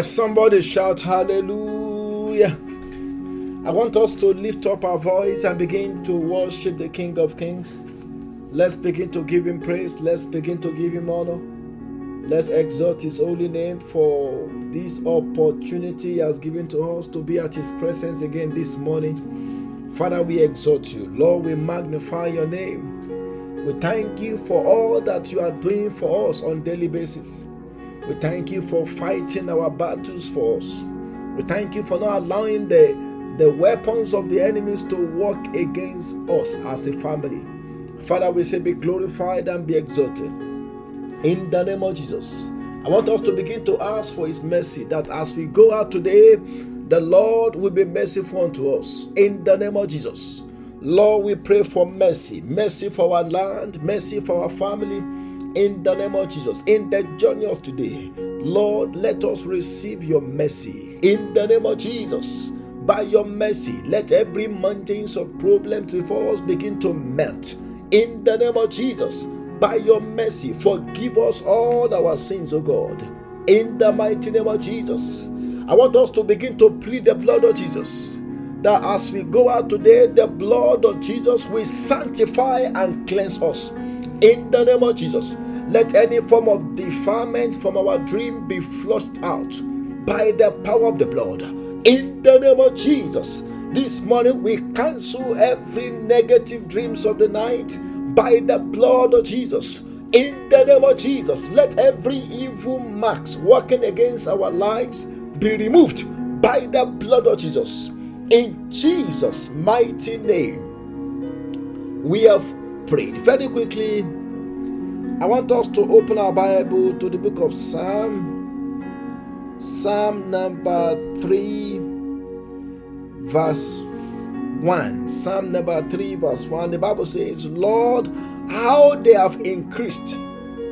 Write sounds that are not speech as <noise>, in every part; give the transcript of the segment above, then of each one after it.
Let somebody shout hallelujah. I want us to lift up our voice and begin to worship the King of Kings. Let's begin to give him praise. Let's begin to give him honor. Let's exalt his holy name for this opportunity he has given to us to be at his presence again this morning. Father, we exalt you. Lord, we magnify your name. We thank you for all that you are doing for us on daily basis. We thank you for fighting our battles for us. We thank you for not allowing the, the weapons of the enemies to work against us as a family. Father, we say, be glorified and be exalted. In the name of Jesus. I want us to begin to ask for His mercy that as we go out today, the Lord will be merciful unto us. In the name of Jesus. Lord, we pray for mercy, mercy for our land, mercy for our family. In the name of Jesus, in the journey of today, Lord, let us receive your mercy. In the name of Jesus, by your mercy, let every mountains of problems before us begin to melt. In the name of Jesus, by your mercy, forgive us all our sins, O God. In the mighty name of Jesus, I want us to begin to plead the blood of Jesus that as we go out today, the blood of Jesus will sanctify and cleanse us. In the name of Jesus, let any form of defilement from our dream be flushed out by the power of the blood. In the name of Jesus, this morning we cancel every negative dreams of the night by the blood of Jesus. In the name of Jesus, let every evil marks working against our lives be removed by the blood of Jesus. In Jesus' mighty name, we have prayed. Very quickly, I want us to open our Bible to the book of Psalm, Psalm number 3, verse 1. Psalm number 3, verse 1. The Bible says, Lord, how they have increased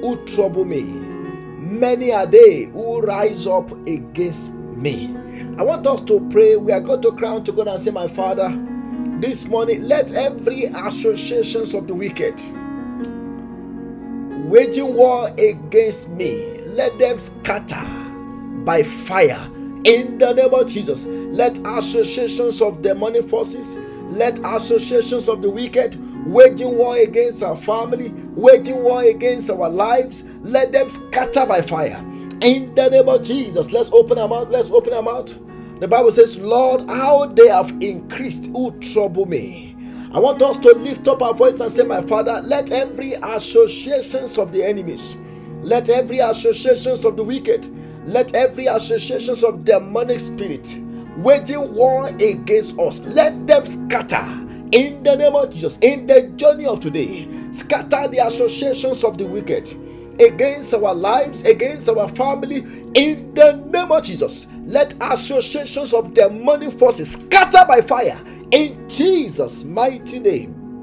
who trouble me. Many are they who rise up against me. I want us to pray. We are going to crown to God and say, My Father, this morning, let every associations of the wicked waging war against me, let them scatter by fire in the name of Jesus. Let associations of demonic forces, let associations of the wicked waging war against our family, waging war against our lives, let them scatter by fire. In the name of Jesus, let's open our mouth. Let's open our mouth. The Bible says, Lord, how they have increased who trouble me. I want us to lift up our voice and say, My Father, let every associations of the enemies, let every associations of the wicked, let every associations of demonic spirit waging war against us, let them scatter in the name of Jesus. In the journey of today, scatter the associations of the wicked against our lives, against our family, in the name of Jesus. Let associations of demonic forces scatter by fire in Jesus' mighty name.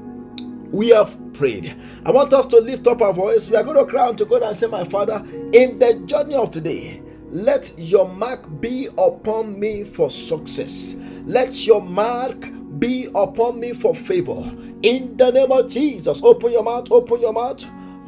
We have prayed. I want us to lift up our voice. We are going to cry unto God and say, My Father, in the journey of today, let your mark be upon me for success. Let your mark be upon me for favor. In the name of Jesus, open your mouth, open your mouth.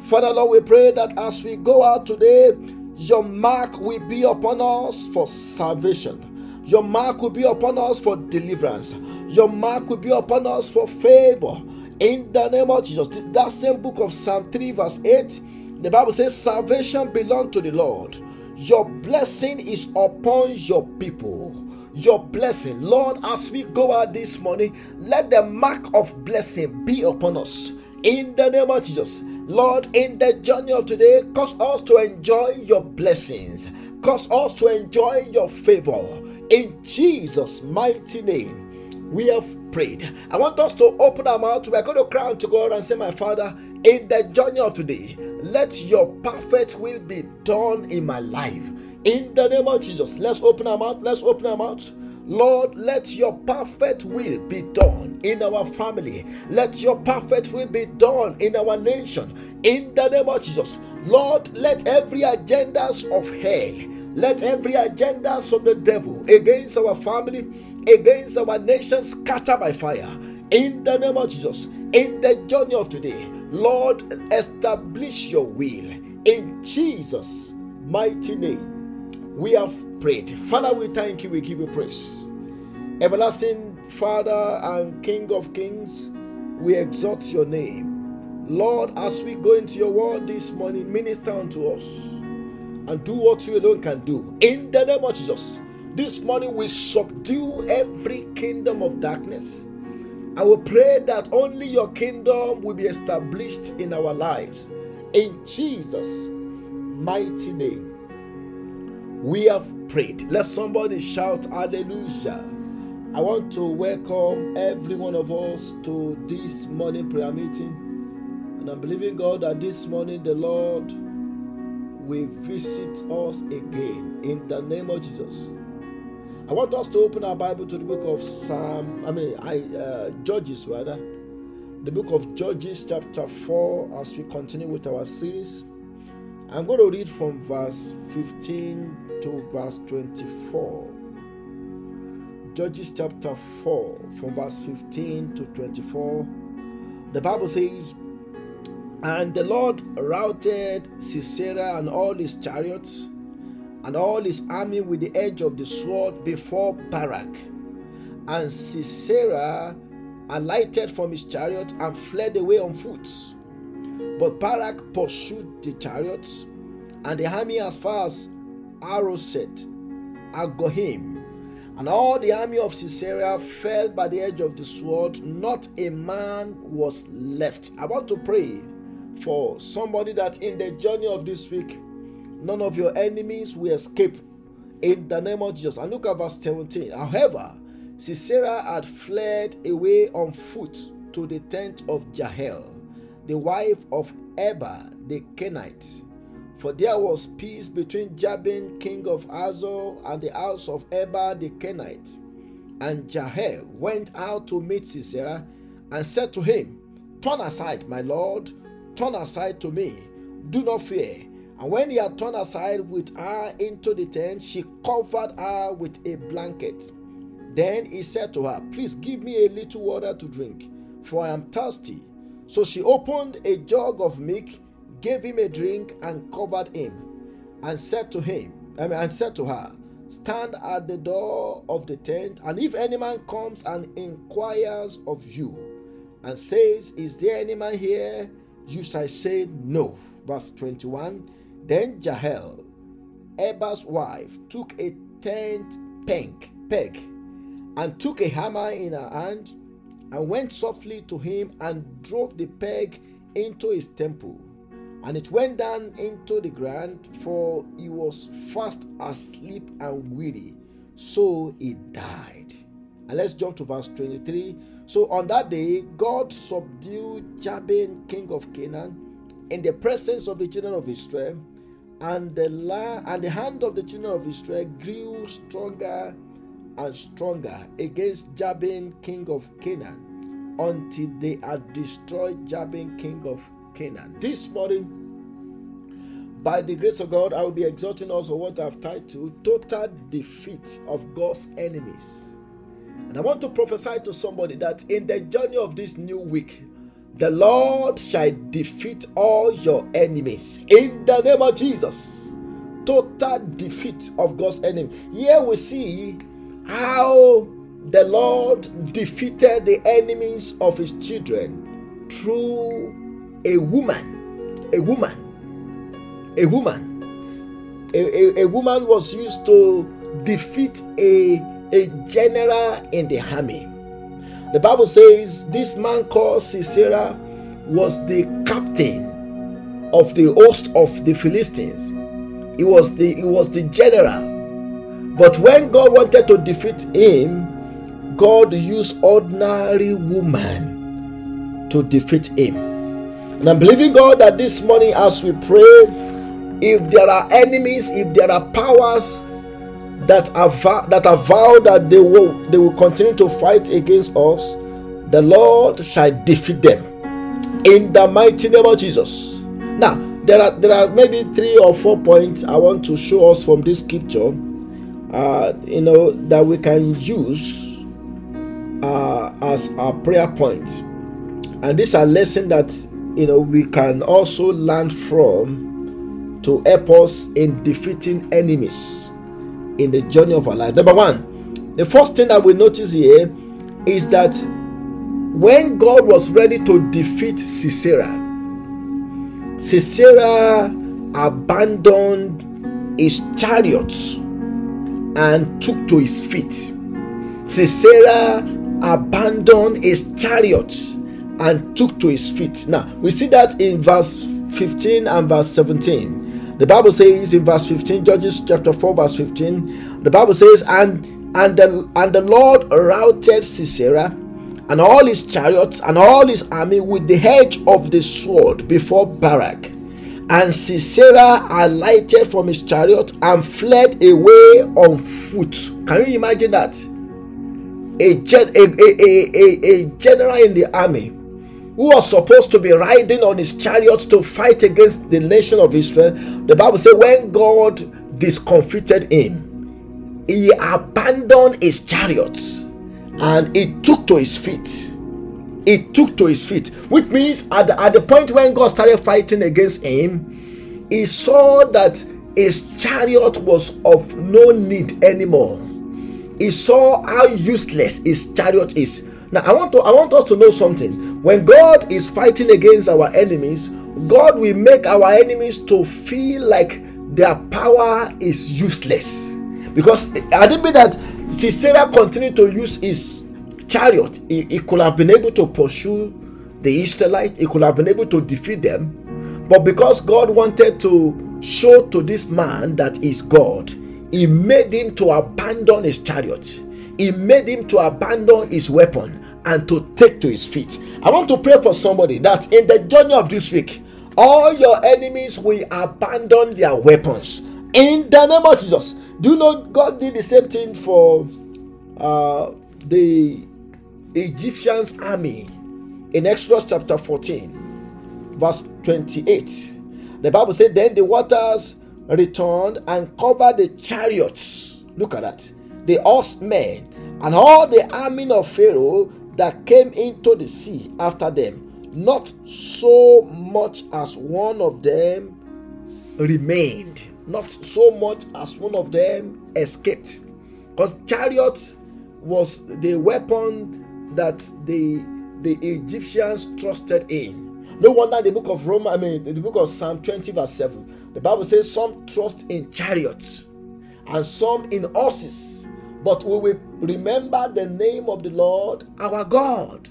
Father Lord, we pray that as we go out today, your mark will be upon us for salvation. Your mark will be upon us for deliverance. Your mark will be upon us for favor. In the name of Jesus. That same book of Psalm 3, verse 8, the Bible says, Salvation belongs to the Lord. Your blessing is upon your people. Your blessing, Lord, as we go out this morning, let the mark of blessing be upon us. In the name of Jesus. Lord, in the journey of today, cause us to enjoy your blessings, cause us to enjoy your favor. In Jesus' mighty name, we have prayed. I want us to open our mouth. We are going to cry to God and say, My Father, in the journey of today, let your perfect will be done in my life. In the name of Jesus, let's open our mouth. Let's open our mouth. Lord, let your perfect will be done in our family. Let your perfect will be done in our nation. In the name of Jesus. Lord, let every agendas of hell, let every agendas of the devil against our family, against our nation scatter by fire. In the name of Jesus. In the journey of today, Lord, establish your will in Jesus' mighty name We have prayed. Father, we thank you, we give you praise. Everlasting Father and King of Kings, we exalt your name. Lord, as we go into your word this morning, minister unto us and do what you alone can do. In the name of Jesus, this morning we subdue every kingdom of darkness. I will pray that only your kingdom will be established in our lives. In Jesus' mighty name, we have prayed. Let somebody shout hallelujah. I want to welcome every one of us to this morning prayer meeting. And I'm believing God that this morning the Lord will visit us again in the name of Jesus. I want us to open our Bible to the book of Psalm, I mean, I, uh, Judges rather. The book of Judges, chapter 4, as we continue with our series. I'm going to read from verse 15 to verse 24. Judges chapter 4, from verse 15 to 24, the Bible says, And the Lord routed Sisera and all his chariots and all his army with the edge of the sword before Barak. And Sisera alighted from his chariot and fled away on foot. But Barak pursued the chariots and the army as far as Haroset, Agohim, and all the army of Sisera fell by the edge of the sword. Not a man was left. I want to pray for somebody that in the journey of this week, none of your enemies will escape in the name of Jesus. And look at verse 17. However, Sisera had fled away on foot to the tent of Jael, the wife of Eber the Kenite for there was peace between Jabin, king of Hazor, and the house of Eber the Kenite. And Jael went out to meet Sisera and said to him, Turn aside, my lord, turn aside to me, do not fear. And when he had turned aside with her into the tent, she covered her with a blanket. Then he said to her, Please give me a little water to drink, for I am thirsty. So she opened a jug of milk gave him a drink and covered him, and said to him, and said to her, Stand at the door of the tent, and if any man comes and inquires of you, and says, Is there any man here? You shall say, No. Verse 21 Then Jael, Eber's wife, took a tent peg, peg, and took a hammer in her hand, and went softly to him and drove the peg into his temple and it went down into the ground, for he was fast asleep and weary. So he died. And let's jump to verse 23. So on that day, God subdued Jabin, king of Canaan, in the presence of the children of Israel, and the la- and the hand of the children of Israel grew stronger and stronger against Jabin, king of Canaan, until they had destroyed Jabin, king of Canaan. This morning, by the grace of God, I will be exhorting us on what I've titled Total Defeat of God's Enemies. And I want to prophesy to somebody that in the journey of this new week, the Lord shall defeat all your enemies in the name of Jesus. Total defeat of God's enemy. Here we see how the Lord defeated the enemies of his children through a woman. A woman. A woman. A, a, a woman was used to defeat a, a general in the army. The Bible says this man called Sisera was the captain of the host of the Philistines. He was the he was the general. But when God wanted to defeat him, God used ordinary woman to defeat him. And I'm believing God that this morning as we pray, if there are enemies, if there are powers that are that are vowed that they will they will continue to fight against us, the Lord shall defeat them in the mighty name of Jesus. Now, there are there are maybe three or four points I want to show us from this scripture, uh, you know, that we can use uh, as our prayer point, and these are lessons that you know we can also learn from to help us in defeating enemies. in the journey of our life. Number one, the first thing that we notice here is that when God was ready to defeat Sisera, Sisera abandoned his chariots and took to his feet. Sisera abandoned his chariot and took to his feet. Now, we see that in verse 15 and verse 17. The Bible says in verse 15, Judges chapter 4, verse 15, the Bible says, And and the and the Lord routed Sisera and all his chariots and all his army with the edge of the sword before Barak. And Sisera alighted from his chariot and fled away on foot. Can you imagine that? A, gen- a, a, a, a general in the army who was supposed to be riding on his chariot to fight against the nation of Israel. The Bible says, when God discomfited him, he abandoned his chariots and he took to his feet. He took to his feet, which means at the, at the point when God started fighting against him, he saw that his chariot was of no need anymore. He saw how useless his chariot is. Now I want to I want us to know something. When God is fighting against our enemies, God will make our enemies to feel like their power is useless. Because I didn't mean that Sisera continued to use his chariot, he, he could have been able to pursue the Israelites, he could have been able to defeat them. But because God wanted to show to this man that is God, he made him to abandon his chariot. He made him to abandon his weapon and to take to his feet. I want to pray for somebody that in the journey of this week, all your enemies will abandon their weapons. In the name of Jesus. Do you know God did the same thing for uh, the Egyptians army in Exodus chapter 14, verse 28. The Bible said, Then the waters returned and covered the chariots. Look at that. The horsemen and all the army of Pharaoh that came into the sea after them. Not so much as one of them remained not so much as one of them escaped. Because chariot was the weapon that the the Egyptians trusted in. No wonder the book of Romans, I mean the book of Psalm 20, verse 7, the Bible says some trust in chariots and some in horses, but we will remember the name of the Lord our God.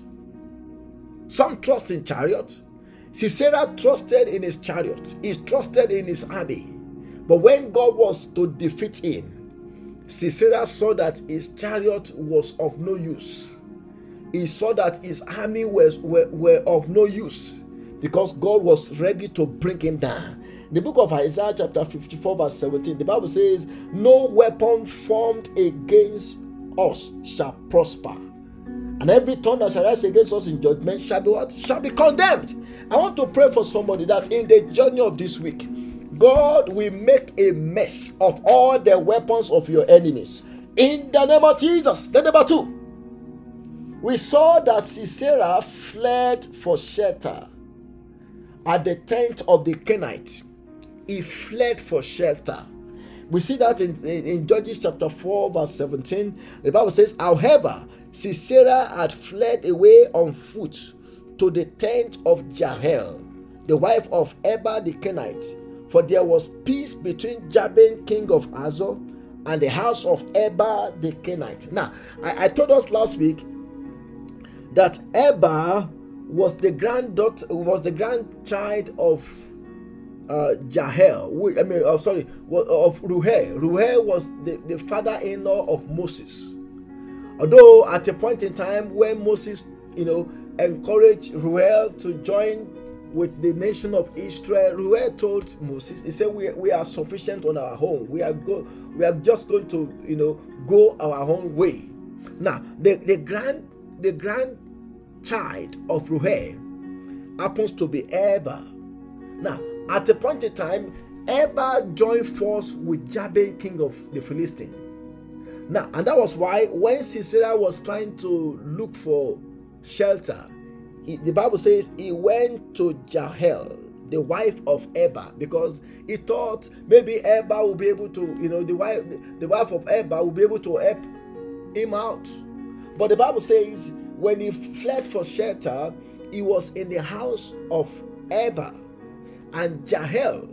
Some trust in chariots. Sisera trusted in his chariot, he trusted in his army. But when God was to defeat him, Sisera saw that his chariot was of no use. He saw that his army was, were, were of no use because God was ready to bring him down. The book of Isaiah, chapter 54, verse 17, the Bible says, No weapon formed against us shall prosper. And every tongue that shall rise against us in judgment shall be what? Shall be condemned. I want to pray for somebody that in the journey of this week, God will make a mess of all the weapons of your enemies. In the name of Jesus. Then number two, we saw that Sisera fled for shelter at the tent of the Kenite. He fled for shelter. We see that in, in, in, Judges chapter 4, verse 17. The Bible says, However, Sisera had fled away on foot to the tent of Jael, the wife of Eber the Kenite, for there was peace between Jabin, king of Hazor, and the house of Eber the Kenite. Now, I, I told us last week that Eber was the granddaughter, was the grandchild of uh, Jael. I mean, oh, sorry, of Ruel. Ruel was the, the father-in-law of Moses. Although at a point in time when Moses, you know, encouraged Ruel to join with the nation of Israel, Ruel told Moses, he said, we, we are sufficient on our own. We are go we are just going to, you know, go our own way. Now, the, the grand the grandchild of Ruel happens to be Eber. Now, at a point in time, Eber joined force with Jabin, king of the Philistines. Now, and that was why when Sisera was trying to look for shelter, the Bible says he went to Jael, the wife of Eber because he thought maybe Eber will be able to, you know, the wife, the wife of Eber will be able to help him out. But the Bible says when he fled for shelter, he was in the house of Eber, and Jael,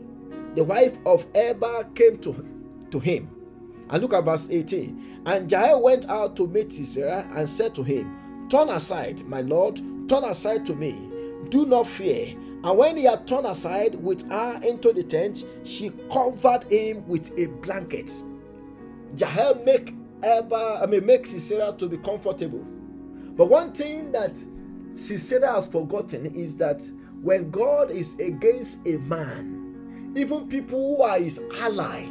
the wife of Eber, came to, to him. And look at verse 18. And Jael went out to meet Sisera and said to him, Turn aside, my lord, turn aside to me. Do not fear. And when he had turned aside with her into the tent, she covered him with a blanket. Jael make Eber, I mean, make Sisera to be comfortable. But one thing that Sisera has forgotten is that when God is against a man, even people who are his ally,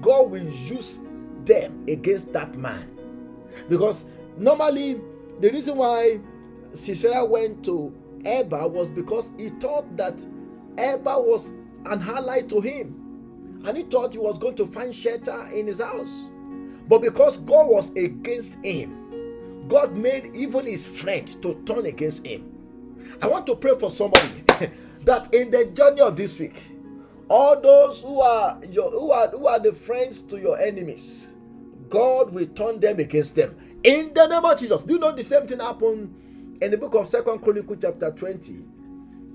God will use them against that man. Because normally, the reason why Sisera went to Eber was because he thought that Eber was an ally to him. And he thought he was going to find shelter in his house. But because God was against him, God made even his friend to turn against him. I want to pray for somebody <laughs> that in the journey of this week, all those who are your who are who are the friends to your enemies, God will turn them against them. In the name of Jesus. Do you know the same thing happened in the book of Second Chronicle chapter 20?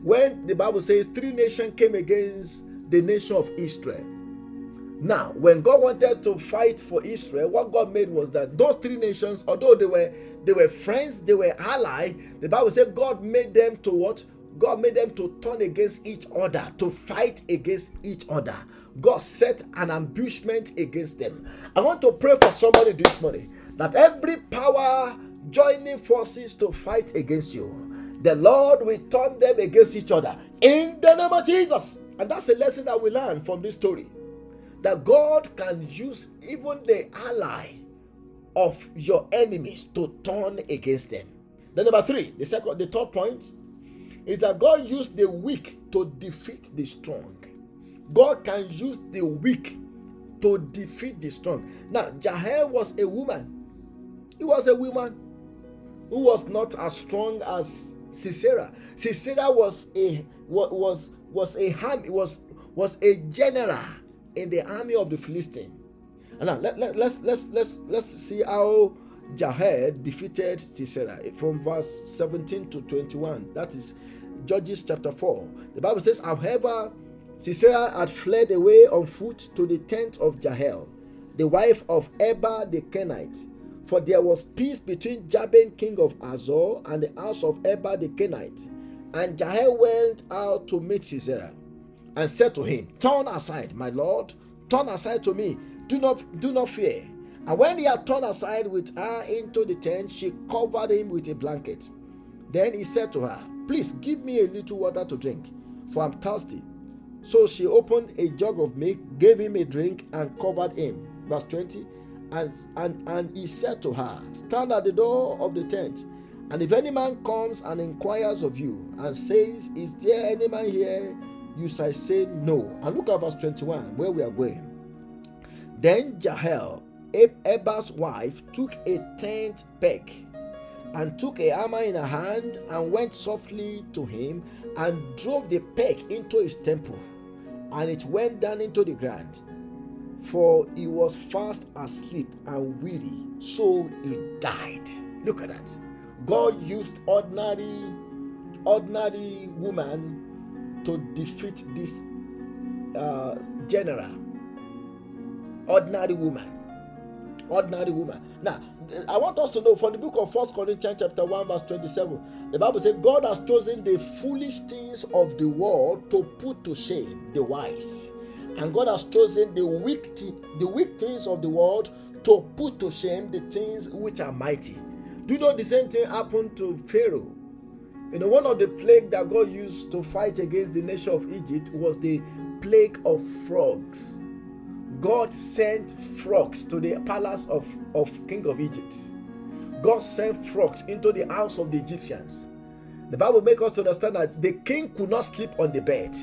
When the Bible says three nations came against the nation of Israel. Now, when God wanted to fight for Israel, what God made was that those three nations, although they were they were friends, they were allies, the Bible said God made them to what? God made them to turn against each other, to fight against each other. God set an ambushment against them. I want to pray for somebody this morning that every power joining forces to fight against you, the Lord will turn them against each other in the name of Jesus. And that's a lesson that we learn from this story that God can use even the ally of your enemies to turn against them. Then number three, the second, the third point is that God used the weak to defeat the strong. God can use the weak to defeat the strong. Now, Jael was a woman. He was a woman who was not as strong as Sisera. Sisera was a was was a ham was was a general in the army of the Philistine. And now let, let, let's let's let's let's see how Jael defeated Sisera from verse 17 to 21. That is Judges chapter 4. The Bible says, However, Sisera had fled away on foot to the tent of Jael, the wife of Eber the Kenite. For there was peace between Jabin king of Azor and the house of Eber the Kenite. And Jael went out to meet Sisera and said to him, Turn aside, my lord, turn aside to me. Do not do not fear. And when he had turned aside with her into the tent, she covered him with a blanket. Then he said to her, Please give me a little water to drink, for I'm thirsty. So she opened a jug of milk, gave him a drink, and covered him. Verse 20. And, and, and he said to her, Stand at the door of the tent, and if any man comes and inquires of you, and says, Is there any man here? You shall say no. And look at verse 21, where we are going. Then Jael, Eber's wife, took a tent peg and took a hammer in her hand and went softly to him and drove the peg into his temple, and it went down into the ground. For he was fast asleep and weary, so he died. Look at that. God used ordinary, ordinary woman to defeat this uh, general. Ordinary woman. Ordinary woman. Now, I want us to know from the book of First Corinthians, chapter 1, verse 27, the Bible says, God has chosen the foolish things of the world to put to shame the wise. And God has chosen the weak, the weak things of the world to put to shame the things which are mighty. Do you know the same thing happened to Pharaoh? You know, one of the plague that God used to fight against the nation of Egypt was the plague of frogs. God sent frogs to the palace of, of King of Egypt. God sent frogs into the house of the Egyptians. The Bible makes us to understand that the king could not sleep on the bed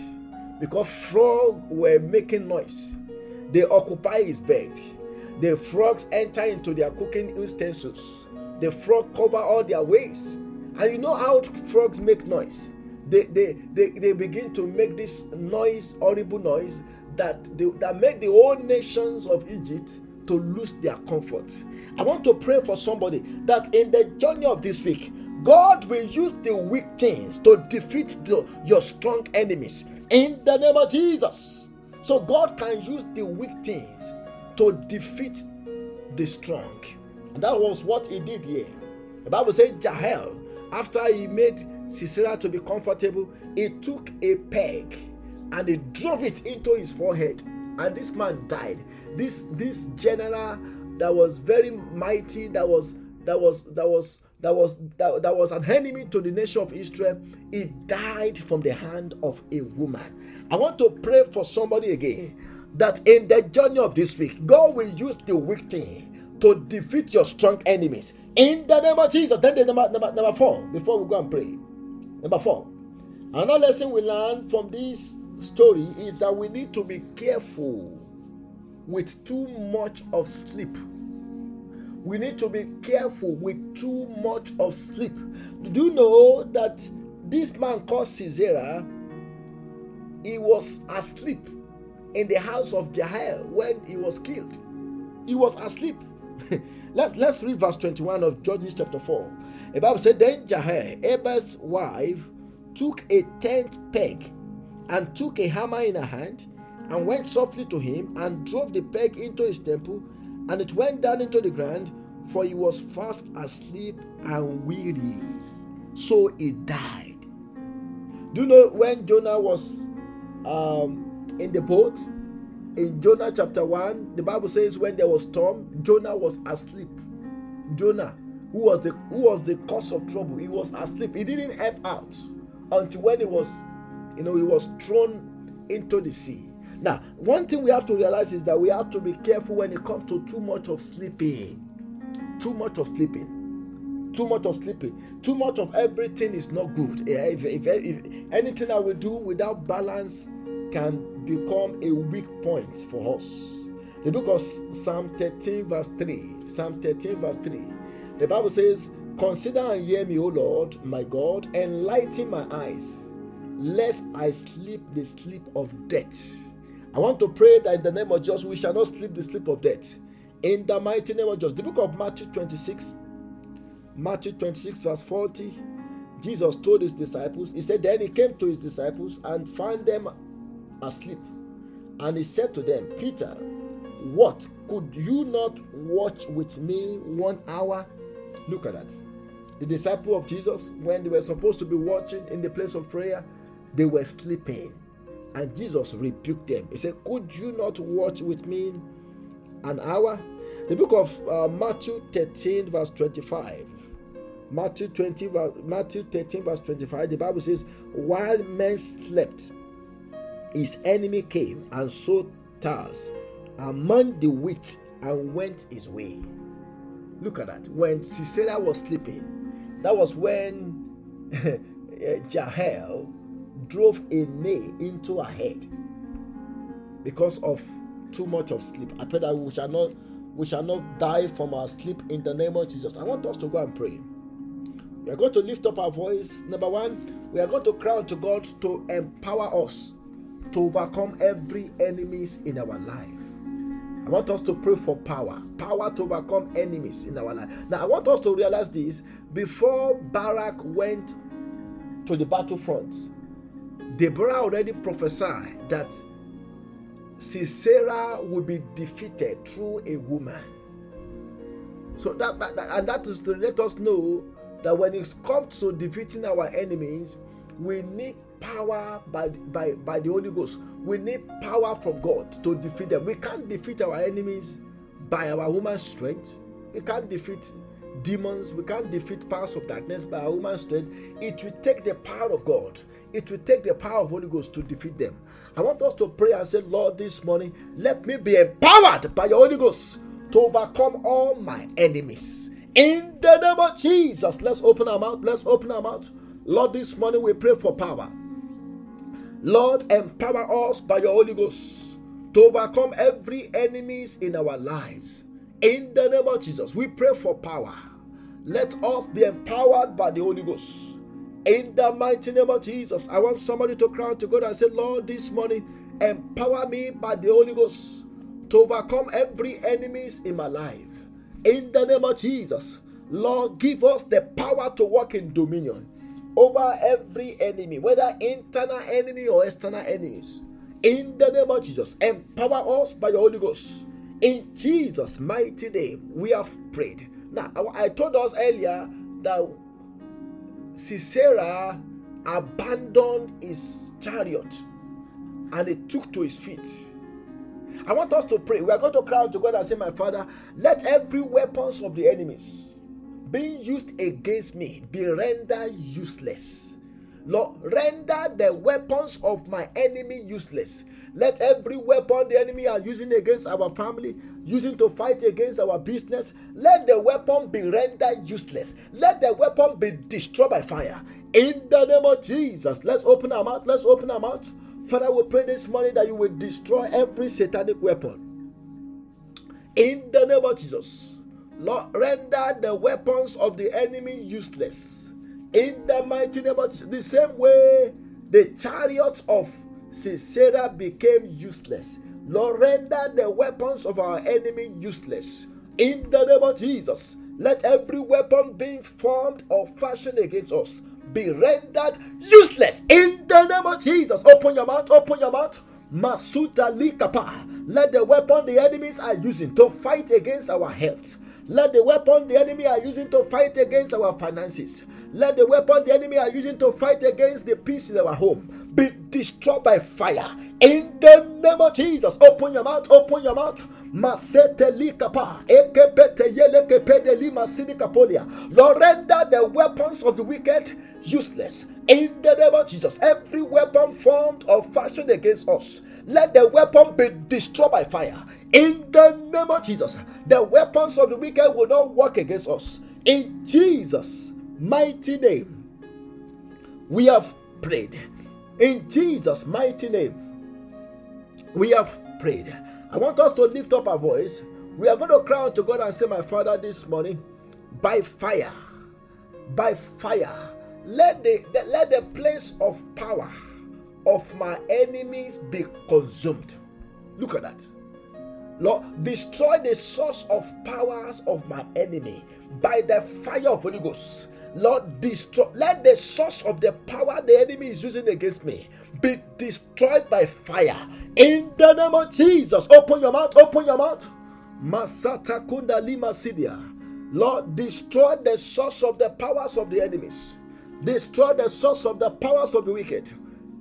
because frogs were making noise. They occupy his bed. The frogs enter into their cooking utensils. The frog cover all their ways and you know how frogs make noise? they, they, they, they begin to make this noise, horrible noise, that, they, that make the whole nations of Egypt to lose their comfort. I want to pray for somebody that in the journey of this week, God will use the weak things to defeat the, your strong enemies in the name of Jesus. So God can use the weak things to defeat the strong. And that was what he did here. The Bible says Jael, after he made Sisera to be comfortable, he took a peg and he drove it into his forehead. And this man died. This this general that was very mighty, that was that was that was that was that, that was an enemy to the nation of Israel, he died from the hand of a woman. I want to pray for somebody again that in the journey of this week, God will use the weak thing to defeat your strong enemies. In the name of Jesus. Then the number, number, number four, before we go and pray. Number four. Another lesson we learn from this story is that we need to be careful with too much of sleep. We need to be careful with too much of sleep. Do you know that this man called Sisera, he was asleep in the house of Jael when he was killed. He was asleep. <laughs> let's let's read verse 21 of Judges chapter 4. The Bible said, Then Jael, Eber's wife, took a tent peg and took a hammer in her hand and went softly to him and drove the peg into his temple, and it went down into the ground, for he was fast asleep and weary. So he died. Do you know when Jonah was um, in the boat? In Jonah chapter 1, the Bible says when there was storm, Jonah was asleep. Jonah, who was the who was the cause of trouble, he was asleep. He didn't help out until when he was, you know, he was thrown into the sea. Now, one thing we have to realize is that we have to be careful when it comes to too much of sleeping. Too much of sleeping. Too much of sleeping. Too much of everything is not good. Eh, if, if, if anything that we do without balance can become a weak point for us. The book of Psalm 13, verse 3. Psalm 13, verse 3. The Bible says, Consider and hear me, O Lord, my God, enlighten my eyes, lest I sleep the sleep of death I want to pray that in the name of Jesus, we shall not sleep the sleep of death. In the mighty name of Jesus. The book of Matthew 26, Matthew 26, verse 40. Jesus told his disciples, He said, Then he came to his disciples and found them asleep. And he said to them, Peter, what? Could you not watch with me one hour? Look at that. The disciple of Jesus, when they were supposed to be watching in the place of prayer, they were sleeping. And Jesus rebuked them. He said, Could you not watch with me an hour? The book of uh, Matthew 13, verse 25. Matthew 20, Matthew 13, verse 25. The Bible says, While men slept, his enemy came and sowed tares among the wheat and went his way. Look at that. When Sisera was sleeping, that was when <laughs> eh, Jael drove a nail into her head because of too much of sleep. I pray that we shall not we shall not die from our sleep in the name of Jesus. I want us to go and pray. We are going to lift up our voice. Number one, we are going to cry to God to empower us to overcome every enemies in our life. I want us to pray for power, power to overcome enemies in our life. Now, I want us to realize this before Barak went to the battlefront, Deborah already prophesied that Sisera would be defeated through a woman. So that, that, that, and that is to let us know that when it comes to defeating our enemies, we need power by, by, by the Holy Ghost. We need power from God to defeat them. We can't defeat our enemies by our human strength. We can't defeat demons. We can't defeat powers of darkness by our human strength. It will take the power of God it will take the power of Holy Ghost to defeat them. I want us to pray and say, Lord, this morning, let me be empowered by your Holy Ghost to overcome all my enemies. In the name of Jesus, let's open our mouth. Let's open our mouth. Lord, this morning we pray for power. Lord, empower us by your Holy Ghost to overcome every enemies in our lives. In the name of Jesus, we pray for power. Let us be empowered by the Holy Ghost In the mighty name of Jesus, I want somebody to cry to God and say, Lord, this morning, empower me by the Holy Ghost to overcome every enemies in my life. In the name of Jesus, Lord, give us the power to walk in dominion over every enemy, whether internal enemy or external enemies. In the name of Jesus, empower us by your Holy Ghost. In Jesus' mighty name, we have prayed. Now, I told us earlier that Sisera abandoned his chariot and he took to his feet. I want us to pray. We are going to cry out to God and say, My Father, let every weapons of the enemies being used against me be rendered useless. Lord, render the weapons of my enemy useless. Let every weapon the enemy are using against our family, using to fight against our business, let the weapon be rendered useless. Let the weapon be destroyed by fire. In the name of Jesus, let's open our mouth. Let's open our mouth. Father, we pray this morning that you will destroy every satanic weapon. In the name of Jesus, Lord, render the weapons of the enemy useless. In the mighty name of the same way the chariots of Sisera became useless. Lord, render the weapons of our enemy useless. In the name of Jesus, let every weapon being formed or fashioned against us be rendered useless. In the name of Jesus, open your mouth, open your mouth. Masuta likapa. Let the weapon the enemies are using to fight against our health. Let the weapon the enemy are using to fight against our finances. Let the weapon the enemy are using to fight against the peace in our home be destroyed by fire. In the name of Jesus, open your mouth, open your mouth. Masete likapa, ekepete yelekepe lima sinikapolia. Lord, render the weapons of the wicked useless. In the name of Jesus, every weapon formed or fashioned against us, let the weapon be destroyed by fire. In the name of Jesus, the weapons of the wicked will not work against us. In Jesus' mighty name, we have prayed. In Jesus' mighty name, we have prayed. I want us to lift up our voice. We are going to cry out to God and say, My Father, this morning, by fire, by fire, let the, the let the place of power of my enemies be consumed. Look at that. Lord, destroy the source of powers of my enemy by the fire of Holy Ghost. Lord, destroy. Let the source of the power the enemy is using against me be destroyed by fire. In the name of Jesus, open your mouth, open your mouth. Masata kunda lima. Lord, destroy the source of the powers of the enemies. Destroy the source of the powers of the wicked.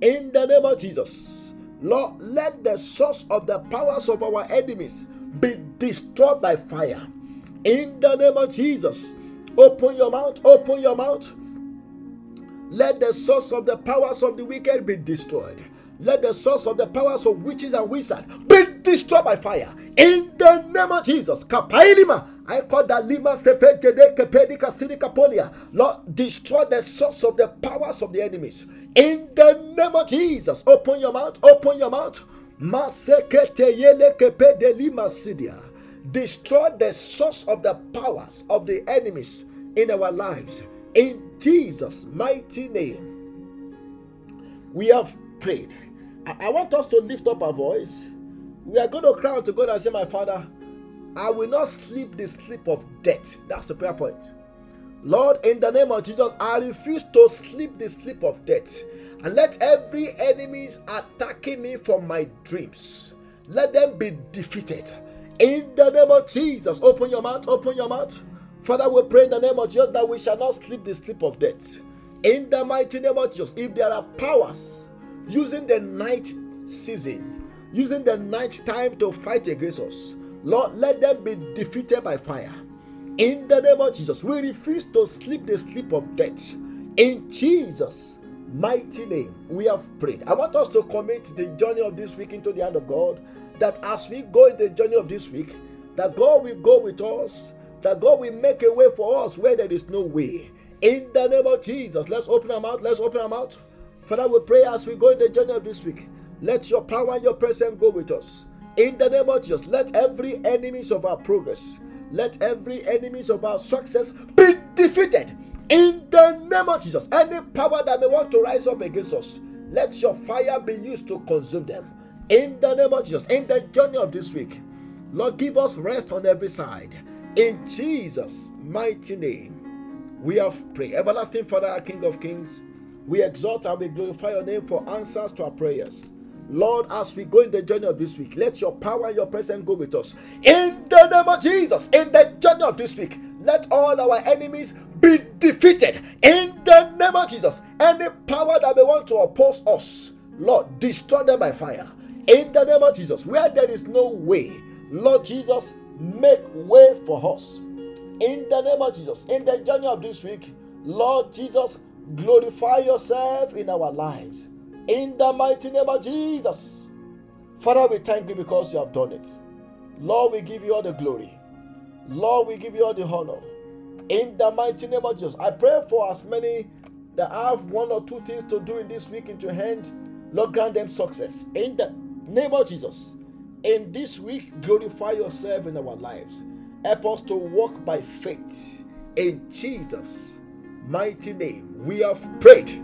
In the name of Jesus. Lord, let the source of the powers of our enemies be destroyed by fire. In the name of Jesus. Open your mouth, open your mouth. Let the source of the powers of the wicked be destroyed. Let the source of the powers of witches and wizards be destroyed by fire. In the name of Jesus. Kapailima. I call that lima polia. Lord, destroy the source of the powers of the enemies. In the name of Jesus. Open your mouth. Open your mouth. Destroy the source of the powers of the enemies in our lives. In Jesus' mighty name, we have prayed. I, I want us to lift up our voice. We are going to cry out to God and say, My Father, I will not sleep the sleep of death. That's the prayer point. Lord, in the name of Jesus, I refuse to sleep the sleep of death. And let every enemies attacking me from my dreams, let them be defeated. In the name of Jesus, open your mouth, open your mouth. Father, we pray in the name of Jesus that we shall not sleep the sleep of death. In the mighty name of Jesus, if there are powers using the night season, using the night time to fight against us, Lord, let them be defeated by fire. In the name of Jesus, we refuse to sleep the sleep of death. In Jesus' mighty name, we have prayed. I want us to commit the journey of this week into the hand of God that as we go in the journey of this week, that God will go with us, that God will make a way for us where there is no way. In the name of Jesus, let's open our mouth. Let's open our mouth. Father, we pray as we go in the journey of this week. Let your power and your presence go with us. In the name of Jesus, let every enemies of our progress, let every enemies of our success be defeated. In the name of Jesus, any power that may want to rise up against us, let your fire be used to consume them. In the name of Jesus, in the journey of this week, Lord, give us rest on every side. In Jesus' mighty name, we have prayed. Everlasting Father, King of Kings, we exalt and we glorify your name for answers to our prayers. Lord, as we go in the journey of this week, let your power and your presence go with us. In the name of Jesus, in the journey of this week, let all our enemies be defeated. In the name of Jesus, any power that may want to oppose us, Lord, destroy them by fire. In the name of Jesus, where there is no way, Lord Jesus, make way for us. In the name of Jesus, in the journey of this week, Lord Jesus, glorify yourself in our lives. In the mighty name of Jesus. Father, we thank you because you have done it. Lord, we give you all the glory. Lord, we give you all the honor. In the mighty name of Jesus. I pray for as many that have one or two things to do in this week into hand. Lord, grant them success. In the name of Jesus. In this week, glorify yourself in our lives. Help us to walk by faith. In Jesus' mighty name, we have prayed.